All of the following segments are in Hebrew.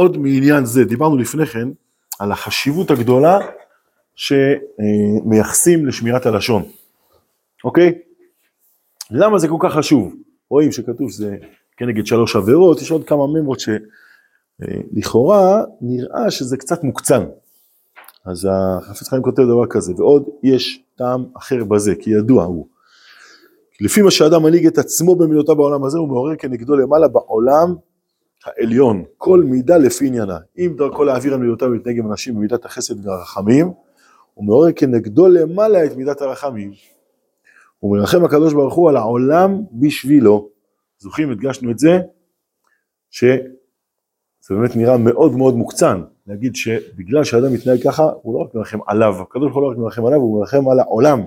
עוד מעניין זה, דיברנו לפני כן על החשיבות הגדולה שמייחסים לשמירת הלשון, אוקיי? למה זה כל כך חשוב? רואים שכתוב שזה כנגד שלוש עבירות, יש עוד כמה ממרות שלכאורה נראה שזה קצת מוקצן. אז החפץ חיים כותב דבר כזה, ועוד יש טעם אחר בזה, כי ידוע הוא. לפי מה שאדם מנהיג את עצמו במילותיו בעולם הזה, הוא מעורר כנגדו למעלה בעולם העליון, כל מידה לפי עניינה. אם דרכו להעביר על מילותיו ולהתנהג עם אנשים במידת החסד והרחמים, הוא מעורר כנגדו למעלה את מידת הרחמים. הוא מרחם הקדוש ברוך הוא על העולם בשבילו. זוכרים, הדגשנו את זה, שזה באמת נראה מאוד מאוד מוקצן, להגיד שבגלל שאדם מתנהג ככה, הוא לא רק מרחם עליו, הקדוש ברוך הוא לא רק מרחם עליו, הוא מרחם על העולם,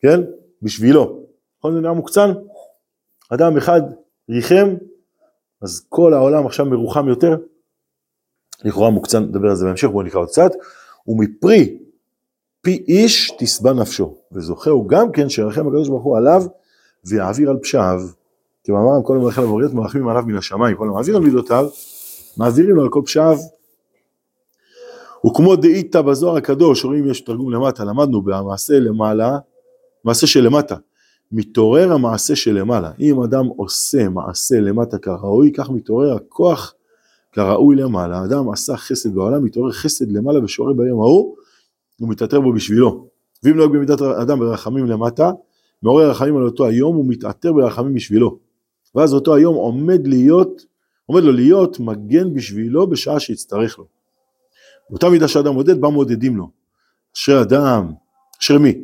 כן? בשבילו. נכון זה נראה מוקצן? אדם אחד ריחם, אז כל העולם עכשיו מרוחם יותר, לכאורה מוקצן, נדבר על זה בהמשך, בואו נקרא עוד קצת, ומפרי פי איש תשבע נפשו, וזוכהו גם כן שירחם הקדוש ברוך הוא עליו ויעביר על פשעיו. כמאמר כל המלאכה לבוריות מרחמים עליו מן השמיים, כל המעביר על מידותיו, מעבירים לו על כל פשעיו. וכמו דאיתא בזוהר הקדוש, רואים יש תרגום למטה, למדנו במעשה למעלה, מעשה שלמטה, מתעורר המעשה שלמעלה. אם אדם עושה מעשה למטה כראוי, כך מתעורר הכוח כראוי למעלה. אדם עשה חסד בעולם, מתעורר חסד למעלה ושורה ביום ההוא, ומתעטר בו בשבילו. ואם נוהג במידת אדם ברחמים למטה, מעורר רחמים על אותו היום ומתעטר ברחמים בשבילו. ואז אותו היום עומד להיות, עומד לו להיות מגן בשבילו בשעה שיצטרך לו. באותה מידה שאדם מודד, בה מודדים לו. אשר אדם, אשר מי?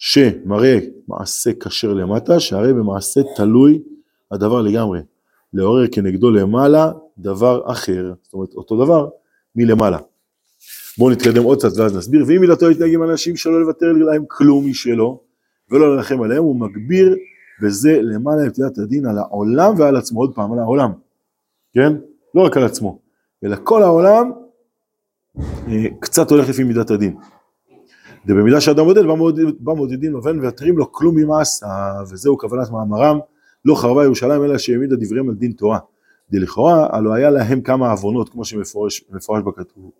שמראה מעשה כשר למטה, שהרי במעשה תלוי הדבר לגמרי. לעורר כנגדו למעלה דבר אחר, זאת אומרת אותו דבר מלמעלה. בואו נתקדם עוד קצת ואז נסביר, ואם מילתו להתנהג עם אנשים שלא לוותר להם כלום משלו, ולא לרחם עליהם, הוא מגביר בזה למעלה את ידת הדין על העולם ועל עצמו, עוד פעם על העולם, כן? לא רק על עצמו, אלא כל העולם אה, קצת הולך לפי מידת הדין. ובמידה שאדם מודד, בא מודדים לו ואין מוותרים לו כלום ממעשה, וזהו כוונת מאמרם, לא חרבה ירושלים אלא שהעמידה דבריהם על דין תורה. דלכאורה, הלא היה להם כמה עוונות, כמו שמפורש בכתוב.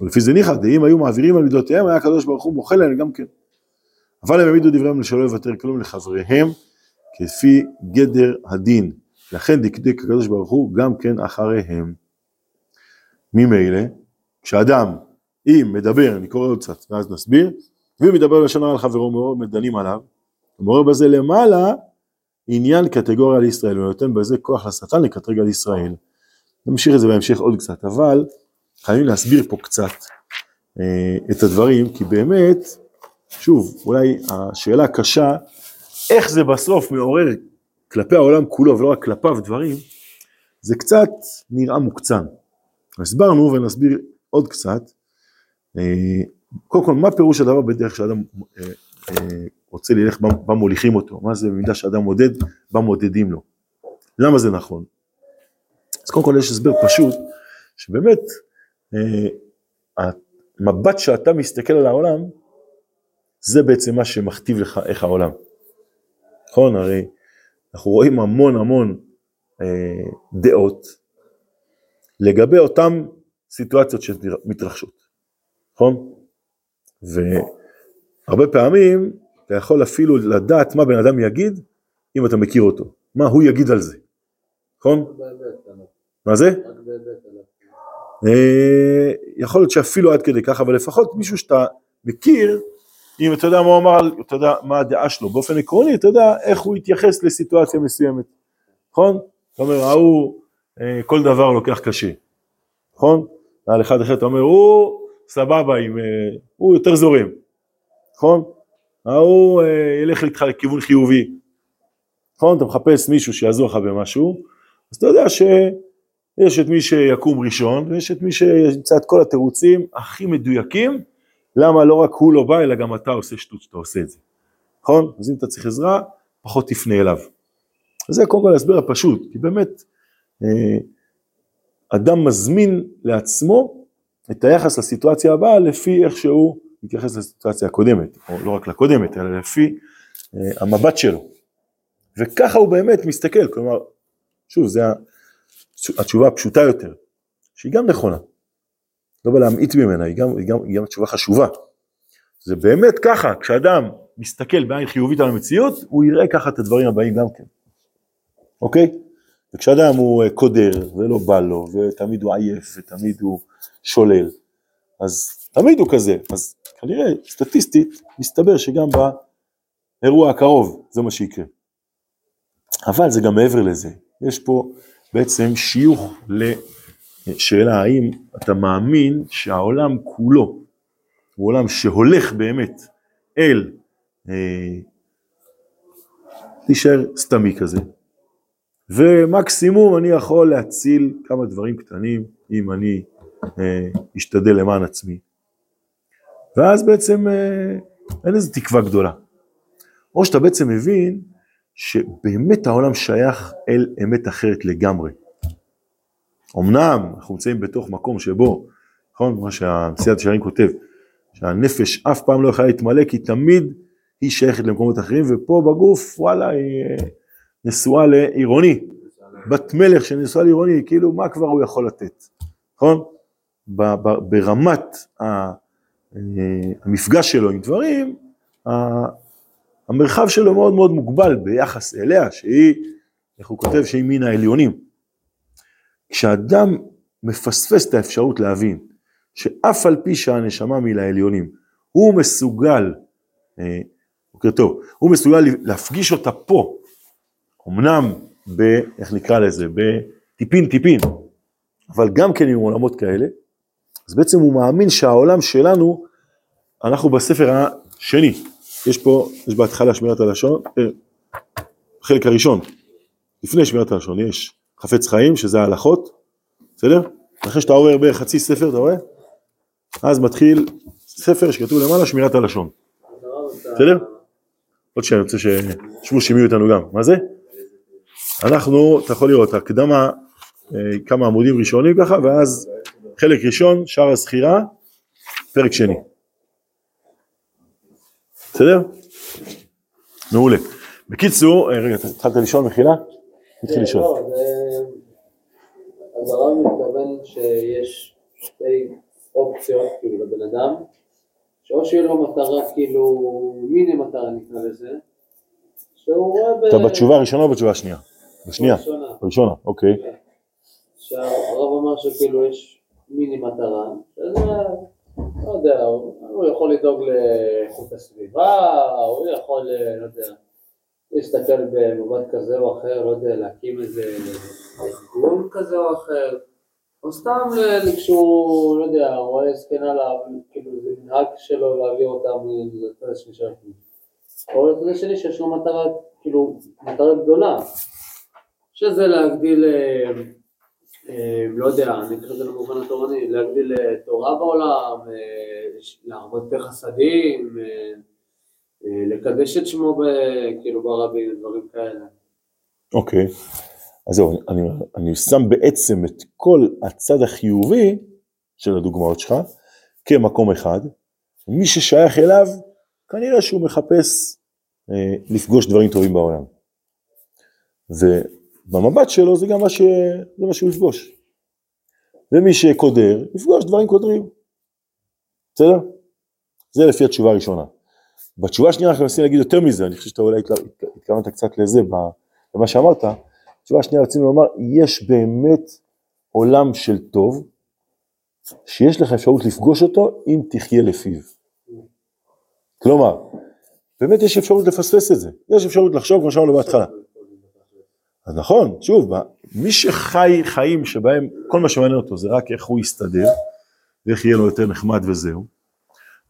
ולפי זה ניחא, דאם היו מעבירים על מידותיהם, היה הקדוש ברוך הוא מוחל להם גם כן. אבל הם העמידו דבריהם שלא לוותר כלום לחבריהם, כפי גדר הדין. לכן דקדק הקדוש ברוך הוא גם כן אחריהם. ממילא, כשאדם, אם מדבר, אני קורא עוד קצת, ואז נסביר, ואם מדבר לשון על חברו מעורר מדנים עליו, ומעורר בזה למעלה עניין קטגוריה לישראל, ונותן בזה כוח לשטן לקטרג על ישראל. נמשיך את זה בהמשך עוד קצת, אבל חייבים להסביר פה קצת אה, את הדברים, כי באמת, שוב, אולי השאלה הקשה, איך זה בסוף מעורר כלפי העולם כולו ולא רק כלפיו דברים, זה קצת נראה מוקצן. הסברנו ונסביר עוד קצת, קודם כל מה פירוש הדבר בדרך שאדם אה, רוצה ללך, בה מוליכים אותו, מה זה במידה שאדם מודד, בה מודדים לו. למה זה נכון? אז קודם כל יש הסבר פשוט, שבאמת המבט שאתה מסתכל על העולם, זה בעצם מה שמכתיב לך איך העולם. נכון? הרי אנחנו רואים המון המון אה, דעות לגבי אותן סיטואציות שמתרחשות, נכון? והרבה פעמים אתה יכול אפילו לדעת מה בן אדם יגיד אם אתה מכיר אותו, מה הוא יגיד על זה, נכון? מה זה? אה, יכול להיות שאפילו עד כדי כך, אבל לפחות מישהו שאתה מכיר, אם אתה יודע מה הוא אמר, אתה יודע מה הדעה שלו, באופן עקרוני אתה יודע איך הוא התייחס לסיטואציה מסוימת, נכון? אתה אומר, ההוא אה, כל דבר לוקח קשה, נכון? על אחד אחר אתה אומר, הוא סבבה, עם, אה, הוא יותר זורם, נכון? ההוא ילך איתך לכיוון חיובי, נכון? אתה מחפש מישהו שיעזור לך במשהו, אז אתה יודע ש... יש את מי שיקום ראשון, ויש את מי שימצא את כל התירוצים הכי מדויקים, למה לא רק הוא לא בא, אלא גם אתה עושה שטות שאתה עושה את זה. נכון? אז אם אתה צריך עזרה, פחות תפנה אליו. אז זה קודם כל ההסבר הפשוט, כי באמת, אה, אדם מזמין לעצמו את היחס לסיטואציה הבאה לפי איך שהוא מתייחס לסיטואציה הקודמת, או לא רק לקודמת, אלא לפי אה, המבט שלו. וככה הוא באמת מסתכל, כלומר, שוב, זה התשובה הפשוטה יותר, שהיא גם נכונה, לא בא להמעיט ממנה, היא גם, היא, גם, היא גם תשובה חשובה. זה באמת ככה, כשאדם מסתכל בעין חיובית על המציאות, הוא יראה ככה את הדברים הבאים גם כן, אוקיי? וכשאדם הוא אה, קודר ולא בא לו, ותמיד הוא עייף, ותמיד הוא שולל, אז תמיד הוא כזה, אז כנראה סטטיסטית מסתבר שגם באירוע הקרוב זה מה שיקרה. אבל זה גם מעבר לזה, יש פה בעצם שיוך לשאלה האם אתה מאמין שהעולם כולו הוא עולם שהולך באמת אל אה, להישאר סתמי כזה, ומקסימום אני יכול להציל כמה דברים קטנים אם אני אשתדל למען עצמי. ואז בעצם אה, אין איזו תקווה גדולה. או שאתה בעצם מבין שבאמת העולם שייך אל אמת אחרת לגמרי. אמנם אנחנו נמצאים בתוך מקום שבו, נכון, מה שהמסיעת שערים כותב, שהנפש אף פעם לא יכולה להתמלא כי תמיד היא שייכת למקומות אחרים, ופה בגוף, וואלה, היא אה, נשואה לעירוני, בת מלך שנשואה לעירוני, כאילו מה כבר הוא יכול לתת, נכון? ברמת אה, המפגש שלו עם דברים, המרחב שלו מאוד מאוד מוגבל ביחס אליה, שהיא, איך הוא כותב, שהיא מן העליונים. כשאדם מפספס את האפשרות להבין שאף על פי שהנשמה מן העליונים, הוא מסוגל, אה, בוקר טוב, הוא מסוגל להפגיש אותה פה, אמנם ב... איך נקרא לזה? בטיפין טיפין, אבל גם כן עם עולמות כאלה, אז בעצם הוא מאמין שהעולם שלנו, אנחנו בספר השני, יש פה, יש בהתחלה שמירת הלשון, אה, חלק הראשון, לפני שמירת הלשון, יש חפץ חיים, שזה ההלכות, בסדר? אחרי שאתה עובר בחצי ספר, אתה רואה? אז מתחיל ספר שכתוב למעלה שמירת הלשון, בסדר? עוד שנייה, אני רוצה ששמו שימיעו אותנו גם, מה זה? אנחנו, אתה יכול לראות, הקדמה, אה, כמה עמודים ראשונים ככה, ואז חלק ראשון, שער הזכירה, פרק שני. בסדר? מעולה. בקיצור, אה, רגע, התחלת לשאול מחילה? התחיל לשאול. לא, אז הרב מתכוון שיש שתי אופציות, כאילו, לבן אדם, שאו שיהיה לו מטרה, כאילו, מיני מטרה נקרא לזה, שהוא רואה ב... אתה בתשובה הראשונה או בתשובה השנייה? בשנייה. בראשונה, אוקיי. כן. שהרב אמר שכאילו יש מיני מטרה, שזה, לא יודע, הוא יכול לדאוג לאיכות הסביבה, הוא יכול, לא יודע, להסתכל במבט כזה או אחר, לא יודע, להקים איזה ארגון כזה או אחר, או סתם כשהוא, לא יודע, רואה זקנה, כאילו זה מנהג שלו להעביר אותם לצד השני של הכביש. או לצד השני שיש לו מטרה, כאילו, מטרה גדולה, שזה להגדיל אה, לא יודע, אני אקרא את זה למובן התורני, להגדיל אה, תורה בעולם, אה, להרבות בחסדים, לקדש את שמו כאילו ברבים, דברים כאלה. אוקיי, אז זהו, אני, אני שם בעצם את כל הצד החיובי של הדוגמאות שלך כמקום אחד, מי ששייך אליו, כנראה שהוא מחפש אה, לפגוש דברים טובים בעולם. במבט שלו זה גם מה, ש... זה מה שהוא יפגוש. ומי שקודר, יפגוש דברים קודרים. בסדר? זה לפי התשובה הראשונה. בתשובה השנייה אנחנו מנסים להגיד יותר מזה, אני חושב שאתה אולי התכוונת קצת לזה במה שאמרת. בתשובה השנייה רצינו לומר, יש באמת עולם של טוב, שיש לך אפשרות לפגוש אותו אם תחיה לפיו. כלומר, באמת יש אפשרות לפספס את זה, יש אפשרות לחשוב כמו שאמרנו בהתחלה. אז נכון, שוב, מי שחי חיים שבהם כל מה שמעניין אותו זה רק איך הוא יסתדר, ואיך יהיה לו יותר נחמד וזהו,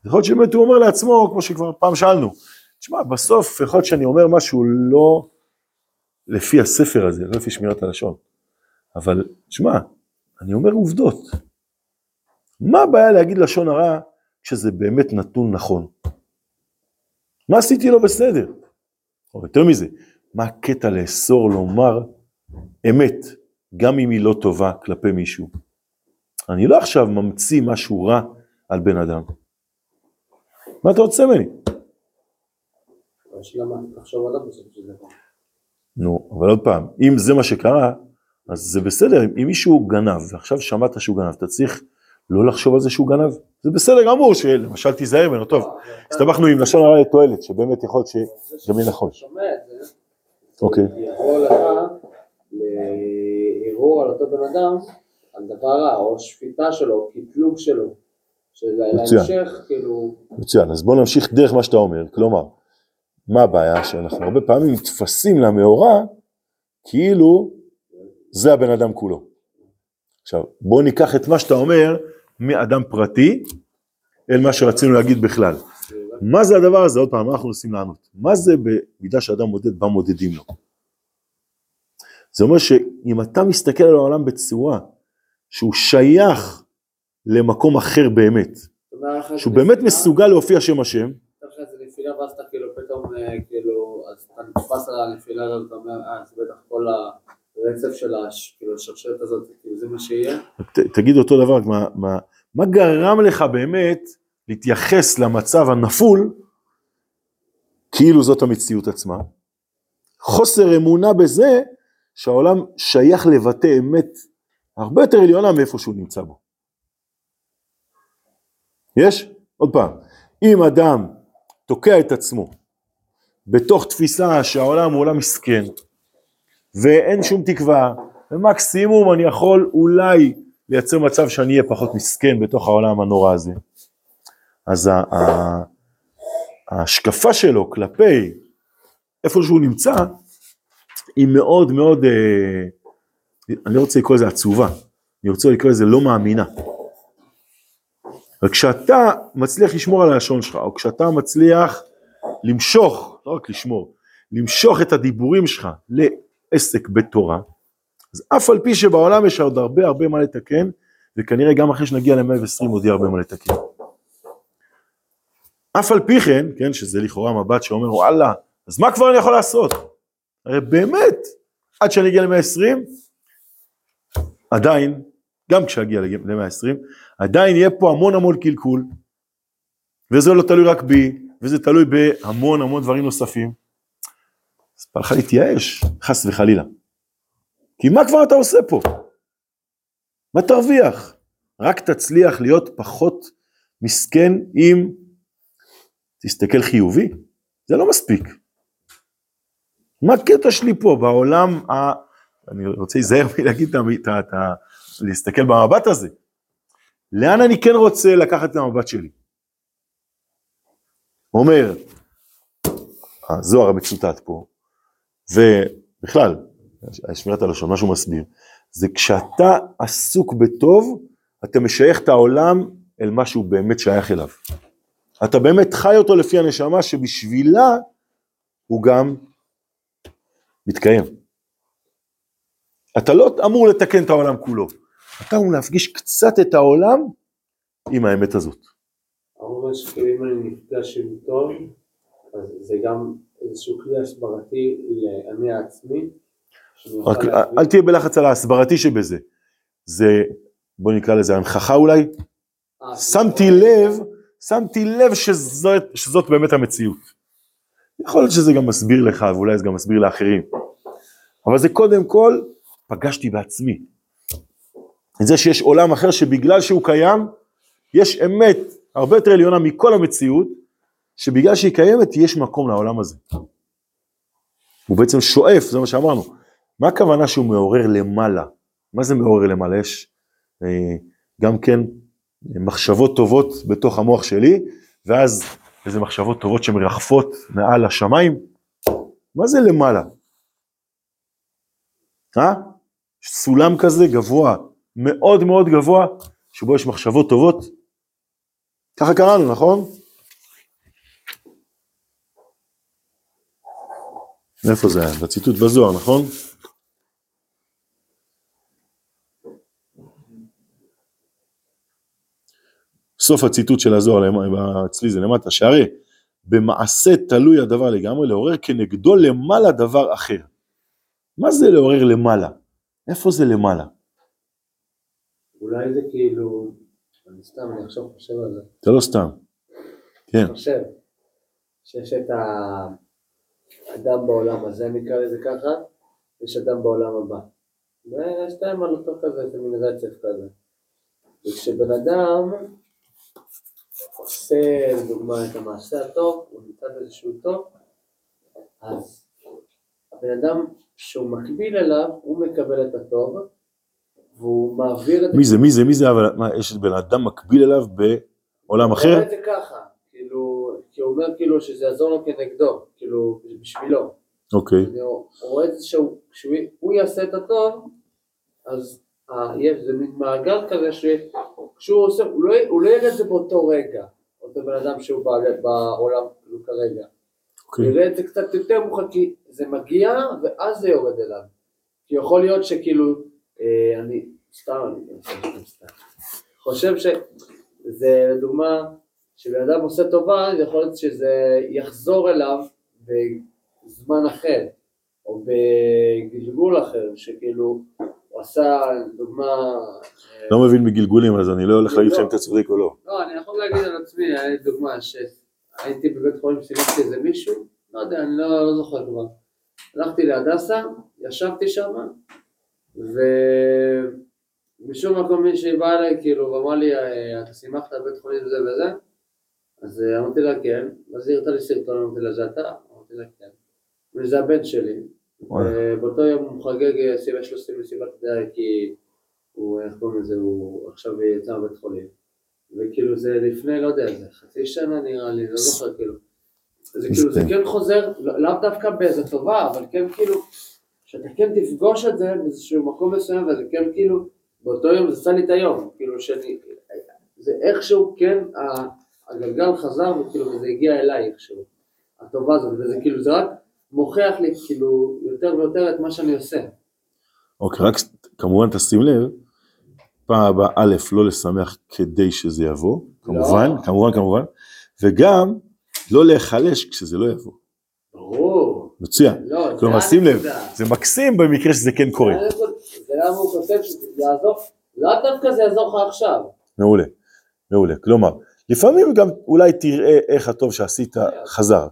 יכול להיות שבאמת הוא אומר לעצמו, כמו שכבר פעם שאלנו, תשמע, בסוף יכול להיות שאני אומר משהו לא לפי הספר הזה, לא לפי שמירת הלשון, אבל תשמע, אני אומר עובדות. מה הבעיה להגיד לשון הרע כשזה באמת נתון נכון? מה עשיתי לו בסדר? או יותר מזה, מה הקטע לאסור לומר אמת, גם אם היא לא טובה כלפי מישהו. אני לא עכשיו ממציא משהו רע על בן אדם. מה אתה רוצה ממני? נו, אבל עוד פעם, אם זה מה שקרה, אז זה בסדר, אם מישהו גנב, ועכשיו שמעת שהוא גנב, אתה צריך לא לחשוב על זה שהוא גנב. זה בסדר גמור, שלמשל תיזהר ממנו, טוב, הסתבכנו עם לשון הרע לתועלת, שבאמת יכול להיות שגם יהיה נכון. אוקיי, יבוא לך לערעור על אותו בן אדם, על דבר רע, או שפיטה שלו, או קטלוג שלו, מצוין. כאילו, מצוין, אז בוא נמשיך דרך מה שאתה אומר, כלומר, מה הבעיה? שאנחנו הרבה פעמים נתפסים למאורע, כאילו זה הבן אדם כולו. עכשיו, בוא ניקח את מה שאתה אומר מאדם פרטי, אל מה שרצינו להגיד בכלל. מה זה הדבר הזה? עוד פעם, מה אנחנו מנסים לענות? מה זה במידה שאדם מודד, בה מודדים לו? זה אומר שאם אתה מסתכל על העולם בצורה שהוא שייך למקום אחר באמת, שהוא באמת מסוגל להופיע שם השם, נפילה, ואז אתה כאילו פתאום, אה, כאילו, אז אתה נתפס על הנפילה הזאת, אתה אומר, אה, זה בטח כל הרצף של כאילו, השרשרת הזאת, כאילו, זה מה שיהיה. תגיד אותו דבר, מה, מה, מה גרם לך באמת להתייחס למצב הנפול כאילו זאת המציאות עצמה? חוסר אמונה בזה שהעולם שייך לבטא אמת הרבה יותר עליונה מאיפה שהוא נמצא בו. יש? עוד פעם, אם אדם תוקע את עצמו בתוך תפיסה שהעולם הוא עולם מסכן ואין שום תקווה ומקסימום אני יכול אולי לייצר מצב שאני אהיה פחות מסכן בתוך העולם הנורא הזה. אז ההשקפה שלו כלפי איפה שהוא נמצא היא מאוד מאוד, אה, אני לא רוצה לקרוא לזה עצובה, אני רוצה לקרוא לזה לא מאמינה. וכשאתה מצליח לשמור על הלשון שלך, או כשאתה מצליח למשוך, לא רק לשמור, למשוך את הדיבורים שלך לעסק בתורה, אז אף על פי שבעולם יש עוד הרבה הרבה מה לתקן, וכנראה גם אחרי שנגיע ל-120 עוד יהיה הרבה מה לתקן. אף על פי כן, כן, שזה לכאורה מבט שאומר וואלה, אז מה כבר אני יכול לעשות? הרי באמת, עד שאני אגיע ל-120, עדיין, גם כשאגיע ל-120, עדיין יהיה פה המון המון קלקול, וזה לא תלוי רק בי, וזה תלוי בהמון המון דברים נוספים. אז בא לך להתייאש, חס וחלילה. כי מה כבר אתה עושה פה? מה תרוויח? רק תצליח להיות פחות מסכן אם תסתכל חיובי? זה לא מספיק. מה הקטע שלי פה בעולם ה... אני רוצה להיזהר מלהגיד את ה... להסתכל במבט הזה. לאן אני כן רוצה לקחת את המבט שלי? אומר, הזוהר המצוטט פה, ובכלל, שמירת הלשון, מה שהוא מסביר, זה כשאתה עסוק בטוב, אתה משייך את העולם אל מה שהוא באמת שייך אליו. אתה באמת חי אותו לפי הנשמה שבשבילה הוא גם מתקיים. אתה לא אמור לתקן את העולם כולו, אתה אמור להפגיש קצת את העולם עם האמת הזאת. אמרו שכאילו אם אני נפגש עם טוב, אז זה גם איזשהו כלי הסברתי לעני העצמי. רק. אל תהיה בלחץ על ההסברתי שבזה. זה, בוא נקרא לזה הנכחה אולי, אה, שמתי לב, שמתי לב שזאת, שזאת באמת המציאות. יכול להיות שזה גם מסביר לך, ואולי זה גם מסביר לאחרים. אבל זה קודם כל, פגשתי בעצמי. את זה שיש עולם אחר שבגלל שהוא קיים, יש אמת הרבה יותר עליונה מכל המציאות, שבגלל שהיא קיימת, יש מקום לעולם הזה. הוא בעצם שואף, זה מה שאמרנו. מה הכוונה שהוא מעורר למעלה? מה זה מעורר למעלה? יש אה, גם כן מחשבות טובות בתוך המוח שלי, ואז איזה מחשבות טובות שמרחפות מעל השמיים. מה זה למעלה? אה? סולם כזה גבוה, מאוד מאוד גבוה, שבו יש מחשבות טובות. ככה קראנו, נכון? איפה זה היה? בציטוט בזוהר, נכון? סוף הציטוט של הזוהר, למ- אצלי זה למטה, שהרי במעשה תלוי הדבר לגמרי, לעורר כנגדו למעלה דבר אחר. מה זה לעורר למעלה? איפה זה למעלה? אולי זה כאילו, אני סתם, אני עכשיו חושב על זה. זה לא סתם. כן, אני חושב שיש את האדם בעולם הזה, נקרא לזה ככה, יש אדם בעולם הבא. ושתיים על אותו כזה, זה מין רצף כזה. וכשבן אדם עושה, לדוגמה, את המעשה הטוב, הוא נמצא באיזשהו טוב, אז הבן אדם שהוא מקביל אליו, הוא מקבל את הטוב, והוא מעביר את מי זה, מי זה, מי זה, אבל מה, יש בן אדם מקביל אליו בעולם הוא אחר? את זה ככה, כאילו, כי הוא אומר כאילו שזה יעזור לו כנגדו, כאילו, בשבילו. אוקיי, הוא רואה את זה שהוא, יעשה את הטוב, אז אה, יש, זה מין מעגל כזה שכשהוא עושה, הוא לא, הוא לא יראה את זה באותו רגע, אותו בן אדם שהוא בעל- בעולם כאילו כרגע. הוא אוקיי. יראה את זה קצת יותר מאוחר, כי זה מגיע ואז זה יורד אליו. כי יכול להיות שכאילו, אה, אני, סתם, אני סתם, סתם. חושב שזה, לדוגמה, כשבן אדם עושה טובה, יכול להיות שזה יחזור אליו בזמן אחר, או בגלגול אחר, שכאילו, הוא עשה, לדוגמה, אה, לא מבין בגלגולים, אז אני לא הולך להגיד לך אם אתה צודק או לא. לא, אני יכול להגיד על עצמי, היה לי דוגמה שהייתי בבית חולים, סילקתי איזה מישהו, לא יודע, אני לא, לא זוכר כבר. הלכתי להדסה, ישבתי שם, ומשום מקום מישהי באה אליי, כאילו, ואמרה לי, "אה, אתה שימחת בבית חולים זה וזה? אז אה, אמרתי לה כן, ואז היא הראתה לי סרטון, אמרתי לה, זה אתה? אמרתי לה כן. וזה הבן שלי, וואלה. ובאותו יום הוא מחגג, אה, לו סיום מסיבת די, כי הוא, איך קוראים לזה, הוא עכשיו יצא מבית חולים. וכאילו זה לפני, לא יודע, זה חצי שנה נראה לי, לא זוכר כאילו. זה כאילו, זה כן חוזר, לא- לאו דווקא באיזה טובה, אבל כן כאילו, שאתה כן תפגוש את זה באיזשהו מקום מסוים, וזה כן כאילו, באותו יום זה עשה לי את היום, כאילו שאני, זה איכשהו כן, הגלגל חזר וכאילו, וזה הגיע אליי איכשהו, הטובה הזאת, וזה כאילו, זה רק מוכיח לי כאילו יותר ויותר את מה שאני עושה. אוקיי, רק כמובן תשים לב, פעם הבאה, א', לא לשמח כדי שזה יבוא, כמובן, לא. כמובן, כמובן, וגם לא להיחלש כשזה לא יבוא. ברור. מצוין. לא, כלומר, שים לב. זה מקסים במקרה שזה כן קורה. זה למה הוא כותב שזה יעזור, לאו דווקא זה יעזור לך עכשיו. מעולה, מעולה. כלומר, לפעמים גם אולי תראה איך הטוב שעשית חזר,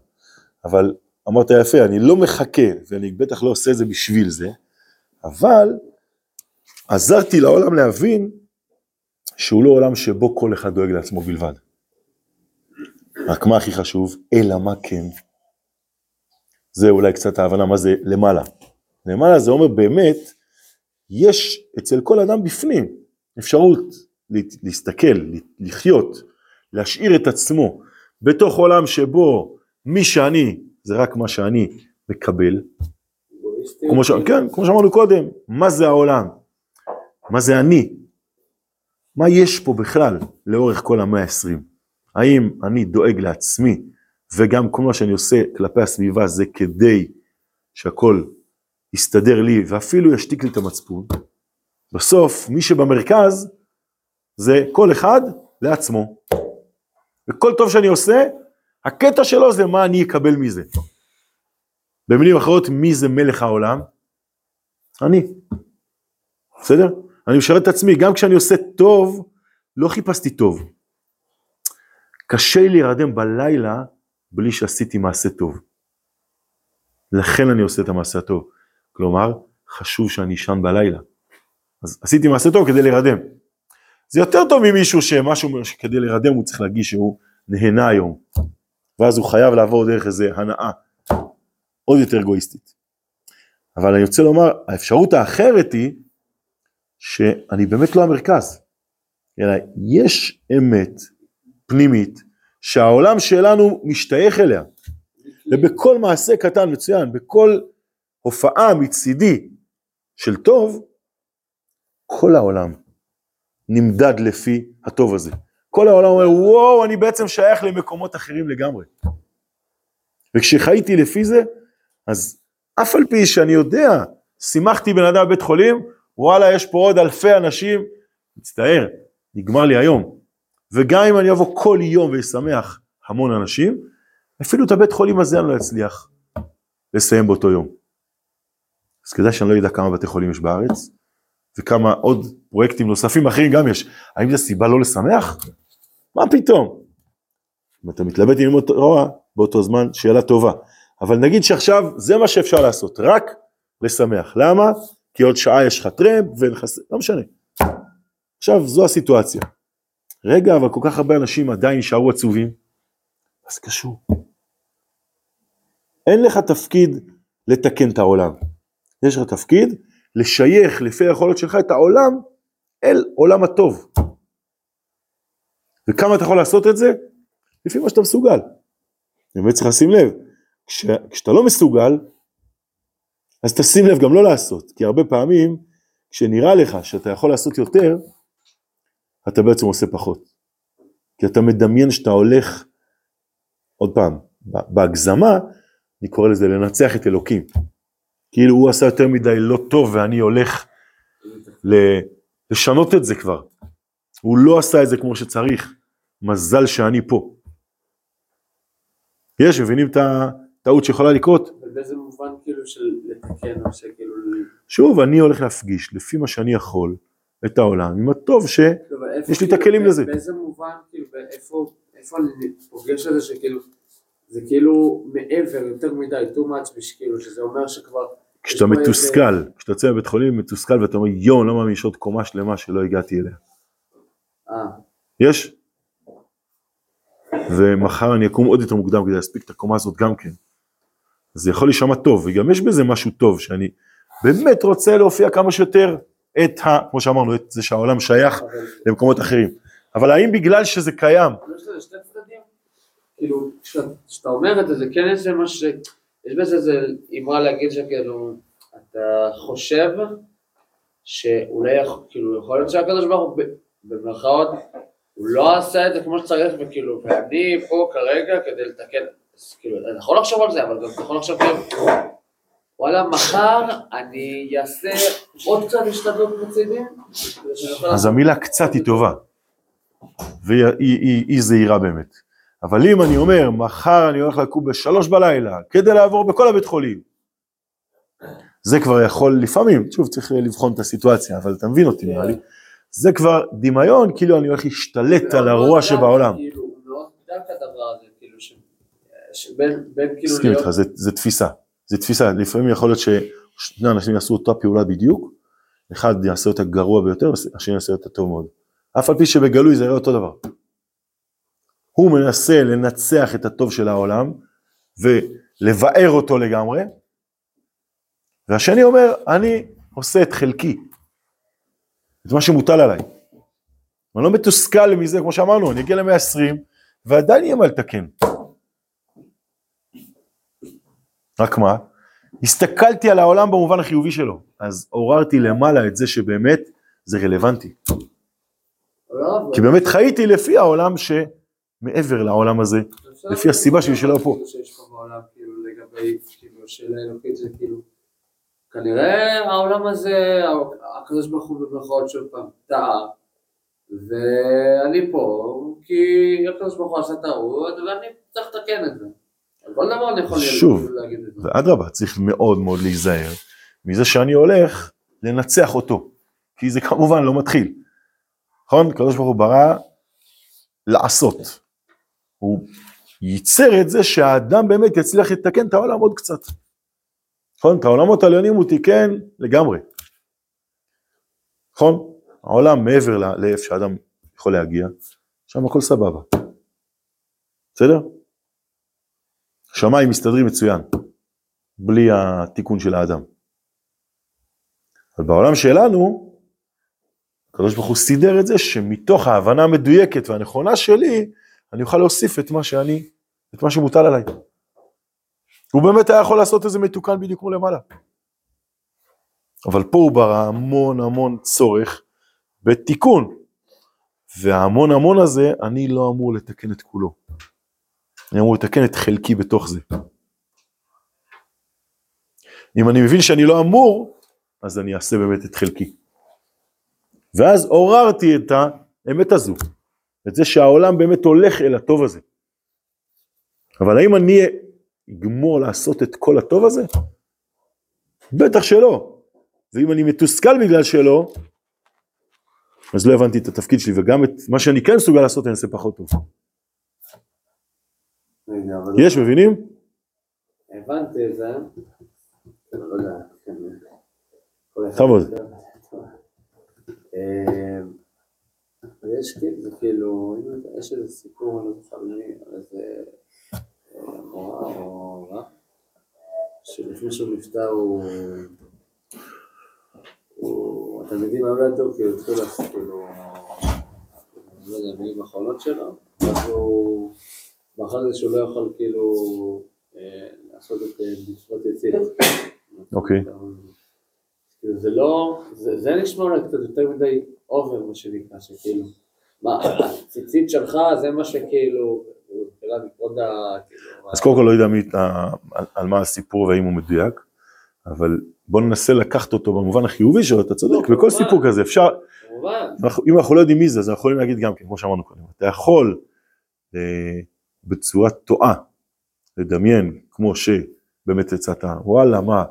אבל אמרת יפה, אני לא מחכה, ואני בטח לא עושה את זה בשביל זה, אבל עזרתי לעולם להבין שהוא לא עולם שבו כל אחד דואג לעצמו בלבד. רק מה הכי חשוב? אלא מה כן. זה אולי קצת ההבנה מה זה למעלה. למעלה זה אומר באמת, יש אצל כל אדם בפנים אפשרות לה- להסתכל, לחיות, להשאיר את עצמו בתוך עולם שבו מי שאני זה רק מה שאני מקבל. כמו, ש... כן, כמו שאמרנו קודם, מה זה העולם? מה זה אני? מה יש פה בכלל לאורך כל המאה ה-20? האם אני דואג לעצמי וגם כל מה שאני עושה כלפי הסביבה זה כדי שהכל יסתדר לי ואפילו ישתיק לי את המצפון? בסוף מי שבמרכז זה כל אחד לעצמו. וכל טוב שאני עושה, הקטע שלו זה מה אני אקבל מזה. במילים אחרות, מי זה מלך העולם? אני. בסדר? אני משרת את עצמי, גם כשאני עושה טוב, לא חיפשתי טוב. קשה לי להירדם בלילה בלי שעשיתי מעשה טוב. לכן אני עושה את המעשה הטוב. כלומר, חשוב שאני אשן בלילה. אז עשיתי מעשה טוב כדי להירדם. זה יותר טוב ממישהו שמשהו שכדי להירדם הוא צריך להרגיש שהוא נהנה היום. ואז הוא חייב לעבור דרך איזה הנאה עוד יותר אגואיסטית. אבל אני רוצה לומר, האפשרות האחרת היא שאני באמת לא המרכז, אלא יש אמת פנימית שהעולם שלנו משתייך אליה, ובכל מעשה קטן מצוין, בכל הופעה מצידי של טוב, כל העולם נמדד לפי הטוב הזה. כל העולם אומר, וואו, אני בעצם שייך למקומות אחרים לגמרי. וכשחייתי לפי זה, אז אף על פי שאני יודע, שימחתי בן אדם בבית חולים, וואלה, יש פה עוד אלפי אנשים, מצטער, נגמר לי היום. וגם אם אני אבוא כל יום ואשמח המון אנשים, אפילו את הבית חולים הזה אני לא אצליח לסיים באותו יום. אז כדאי שאני לא אדע כמה בתי חולים יש בארץ, וכמה עוד פרויקטים נוספים אחרים גם יש. האם זו סיבה לא לשמח? מה פתאום? אם אתה מתלבט ללמוד תורה, באותו זמן, שאלה טובה. אבל נגיד שעכשיו זה מה שאפשר לעשות, רק לשמח. למה? כי עוד שעה יש לך טרמפ ונכס... לא משנה. עכשיו, זו הסיטואציה. רגע, אבל כל כך הרבה אנשים עדיין נשארו עצובים, אז קשור. אין לך תפקיד לתקן את העולם. יש לך תפקיד לשייך לפי היכולת שלך את העולם אל עולם הטוב. וכמה אתה יכול לעשות את זה? לפי מה שאתה מסוגל. באמת צריך לשים לב, כש, כשאתה לא מסוגל, אז תשים לב גם לא לעשות, כי הרבה פעמים כשנראה לך שאתה יכול לעשות יותר, אתה בעצם עושה פחות. כי אתה מדמיין שאתה הולך, עוד פעם, בהגזמה, אני קורא לזה לנצח את אלוקים. כאילו הוא עשה יותר מדי לא טוב ואני הולך לשנות את זה כבר. הוא לא עשה את זה כמו שצריך, מזל שאני פה. יש, מבינים את הטעות שיכולה לקרות? ובאיזה מובן כאילו של לתקן או שכאילו... שוב, אני הולך להפגיש לפי מה שאני יכול את העולם עם הטוב שיש לא, לי את כאילו- הכלים לזה. באיזה מובן, כאילו, איפה איפה אני פוגש את זה שכאילו, זה כאילו מעבר, יותר מדי, too much, בשביל, שזה אומר שכבר... כשאתה מתוסכל, כשאתה יוצא מבית חולים מתוסכל ואתה אומר יואו, מאמין יש עוד קומה שלמה שלא הגעתי אליה. אה, יש? ומחר אני אקום עוד יותר מוקדם כדי להספיק את הקומה הזאת גם כן. זה יכול להישמע טוב, וגם יש בזה משהו טוב, שאני באמת רוצה להופיע כמה שיותר את ה... כמו שאמרנו, את זה שהעולם שייך למקומות אחרים. אבל האם בגלל שזה קיים, יש לזה שני צדדים. כאילו, כשאתה אומר את זה, זה כן יש מה ש... יש בזה איזה אמרה להגיד שכאילו, אתה חושב שאולי, כאילו, יכול להיות שהקדוש ברוך הוא, במרכאות, הוא לא עשה את זה כמו שצריך, וכאילו, ואני פה כרגע כדי לתקן, אז כאילו, אתה יכול לחשוב על זה, אבל גם אתה יכול לחשוב כאילו, וואלה, מחר אני אעשה עוד קצת השתדלות מצידי, אז המילה קצת היא טובה, והיא היא, היא, היא זהירה באמת. אבל אם אני אומר, מחר אני הולך לקום בשלוש בלילה, כדי לעבור בכל הבית חולים, זה כבר יכול לפעמים, שוב צריך לבחון את הסיטואציה, אבל אתה מבין אותי נראה לי, זה כבר דמיון, כאילו אני הולך להשתלט על הרוע שבעולם. כאילו, הזה, כאילו, כאילו מסכים. איתך, זה, זה תפיסה, זה תפיסה, לפעמים יכול להיות ששני אנשים יעשו אותה פעולה בדיוק, אחד יעשה אותה גרוע ביותר, השני יעשה אותה טוב מאוד. אף על פי שבגלוי זה יראה אותו דבר. הוא מנסה לנצח את הטוב של העולם ולבאר אותו לגמרי, והשני אומר, אני עושה את חלקי, את מה שמוטל עליי. אני לא מתוסכל מזה, כמו שאמרנו, אני אגיע ל-120 ועדיין יהיה מה לתקן. רק מה? הסתכלתי על העולם במובן החיובי שלו, אז עוררתי למעלה את זה שבאמת זה רלוונטי. כי באמת חייתי לפי העולם שמעבר לעולם הזה, לפי הסיבה שלי שלא פה. כנראה העולם הזה, הקדוש ברוך הוא במרכאות שוב פעם, טעה, ואני פה, כי הקדוש ברוך הוא עשה טעות, ואני צריך לתקן את זה. כל דבר אני יכול שוב. להגיד את זה. ואדרבה, צריך מאוד מאוד להיזהר מזה שאני הולך לנצח אותו, כי זה כמובן לא מתחיל. נכון? הקדוש ברוך הוא ברא לעשות. הוא ייצר את זה שהאדם באמת יצליח לתקן את העולם עוד קצת. נכון? את העולמות העליונים הוא תיקן לגמרי. נכון? העולם מעבר לאיפה שאדם יכול להגיע, שם הכל סבבה. בסדר? שמיים מסתדרים מצוין, בלי התיקון של האדם. אבל בעולם שלנו, הקדוש ברוך הוא סידר את זה שמתוך ההבנה המדויקת והנכונה שלי, אני אוכל להוסיף את מה שאני, את מה שמוטל עליי. הוא באמת היה יכול לעשות איזה מתוקן בדיוק כמו למעלה. אבל פה הוא ברא המון המון צורך בתיקון. וההמון המון הזה, אני לא אמור לתקן את כולו. אני אמור לתקן את חלקי בתוך זה. אם אני מבין שאני לא אמור, אז אני אעשה באמת את חלקי. ואז עוררתי את האמת הזו, את זה שהעולם באמת הולך אל הטוב הזה. אבל האם אני אגמור לעשות את כל הטוב הזה? בטח שלא. ואם אני מתוסכל בגלל שלא, אז לא הבנתי את התפקיד שלי, וגם את מה שאני כן מסוגל לעשות אני אעשה פחות טוב. אבל יש, מבינים? הבנתי את זה, לא כן. בכבוד. יותר. אה, יש כאילו, יש איזה סיפור, אני לא זוכר מי, שלפני שהוא נפטר הוא, הוא, התלמידים היו לידו, כאילו התחילו לעשות, כאילו, אני לא יודע, מילים אחרונות שלו, ואז הוא, מאחר לזה שהוא לא יכול כאילו אה, לעשות את אה, מצוות יציאת. אוקיי. כאילו זה לא, זה, זה נשמע אולי קצת יותר מדי אובר מה שנקרא, שכאילו, מה, הציצית שלך זה מה שכאילו, כאילו, אז קודם כל לא יודע על, מה הסיפור והאם הוא מדויק, אבל בוא ננסה לקחת אותו במובן החיובי שלו, אתה צודק, לא, בכל. סיפור כזה אפשר, אם אנחנו לא יודעים מי זה, אז אנחנו יכולים להגיד גם כן, כמו שאמרנו קודם, אתה יכול אה, בצורה טועה לדמיין, כמו שבאמת הצעת, וואלה, מה,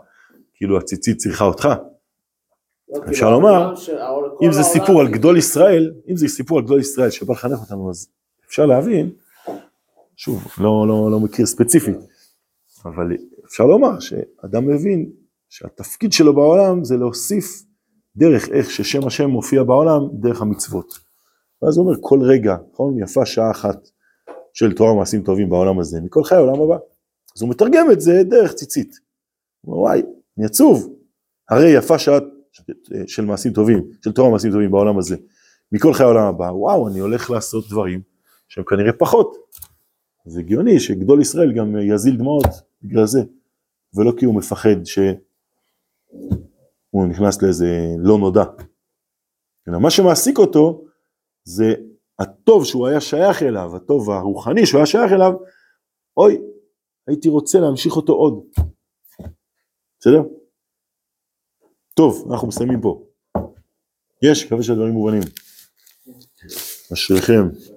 כאילו הציצית צריכה אותך, לא, כאילו, אפשר לומר, אם זה סיפור על גדול ישראל, אם זה סיפור על גדול ישראל שבא לחנך אותנו, אז אפשר להבין, שוב, לא, לא, לא מכיר ספציפית, אבל אפשר לומר שאדם מבין שהתפקיד שלו בעולם זה להוסיף דרך איך ששם השם מופיע בעולם, דרך המצוות. ואז הוא אומר, כל רגע, נכון, יפה שעה אחת של תורה ומעשים טובים בעולם הזה, מכל חיי העולם הבא. אז הוא מתרגם את זה דרך ציצית. הוא אומר, וואי, אני עצוב, הרי יפה שעה של מעשים טובים, של תורה ומעשים טובים בעולם הזה, מכל חיי העולם הבא, וואו, אני הולך לעשות דברים שהם כנראה פחות. זה הגיוני שגדול ישראל גם יזיל דמעות בגלל זה, ולא כי הוא מפחד שהוא נכנס לאיזה לא נודע. אלא מה שמעסיק אותו זה הטוב שהוא היה שייך אליו, הטוב הרוחני שהוא היה שייך אליו, אוי, הייתי רוצה להמשיך אותו עוד. בסדר? טוב, אנחנו מסיימים פה. יש, מקווה שהדברים מובנים. אשריכם.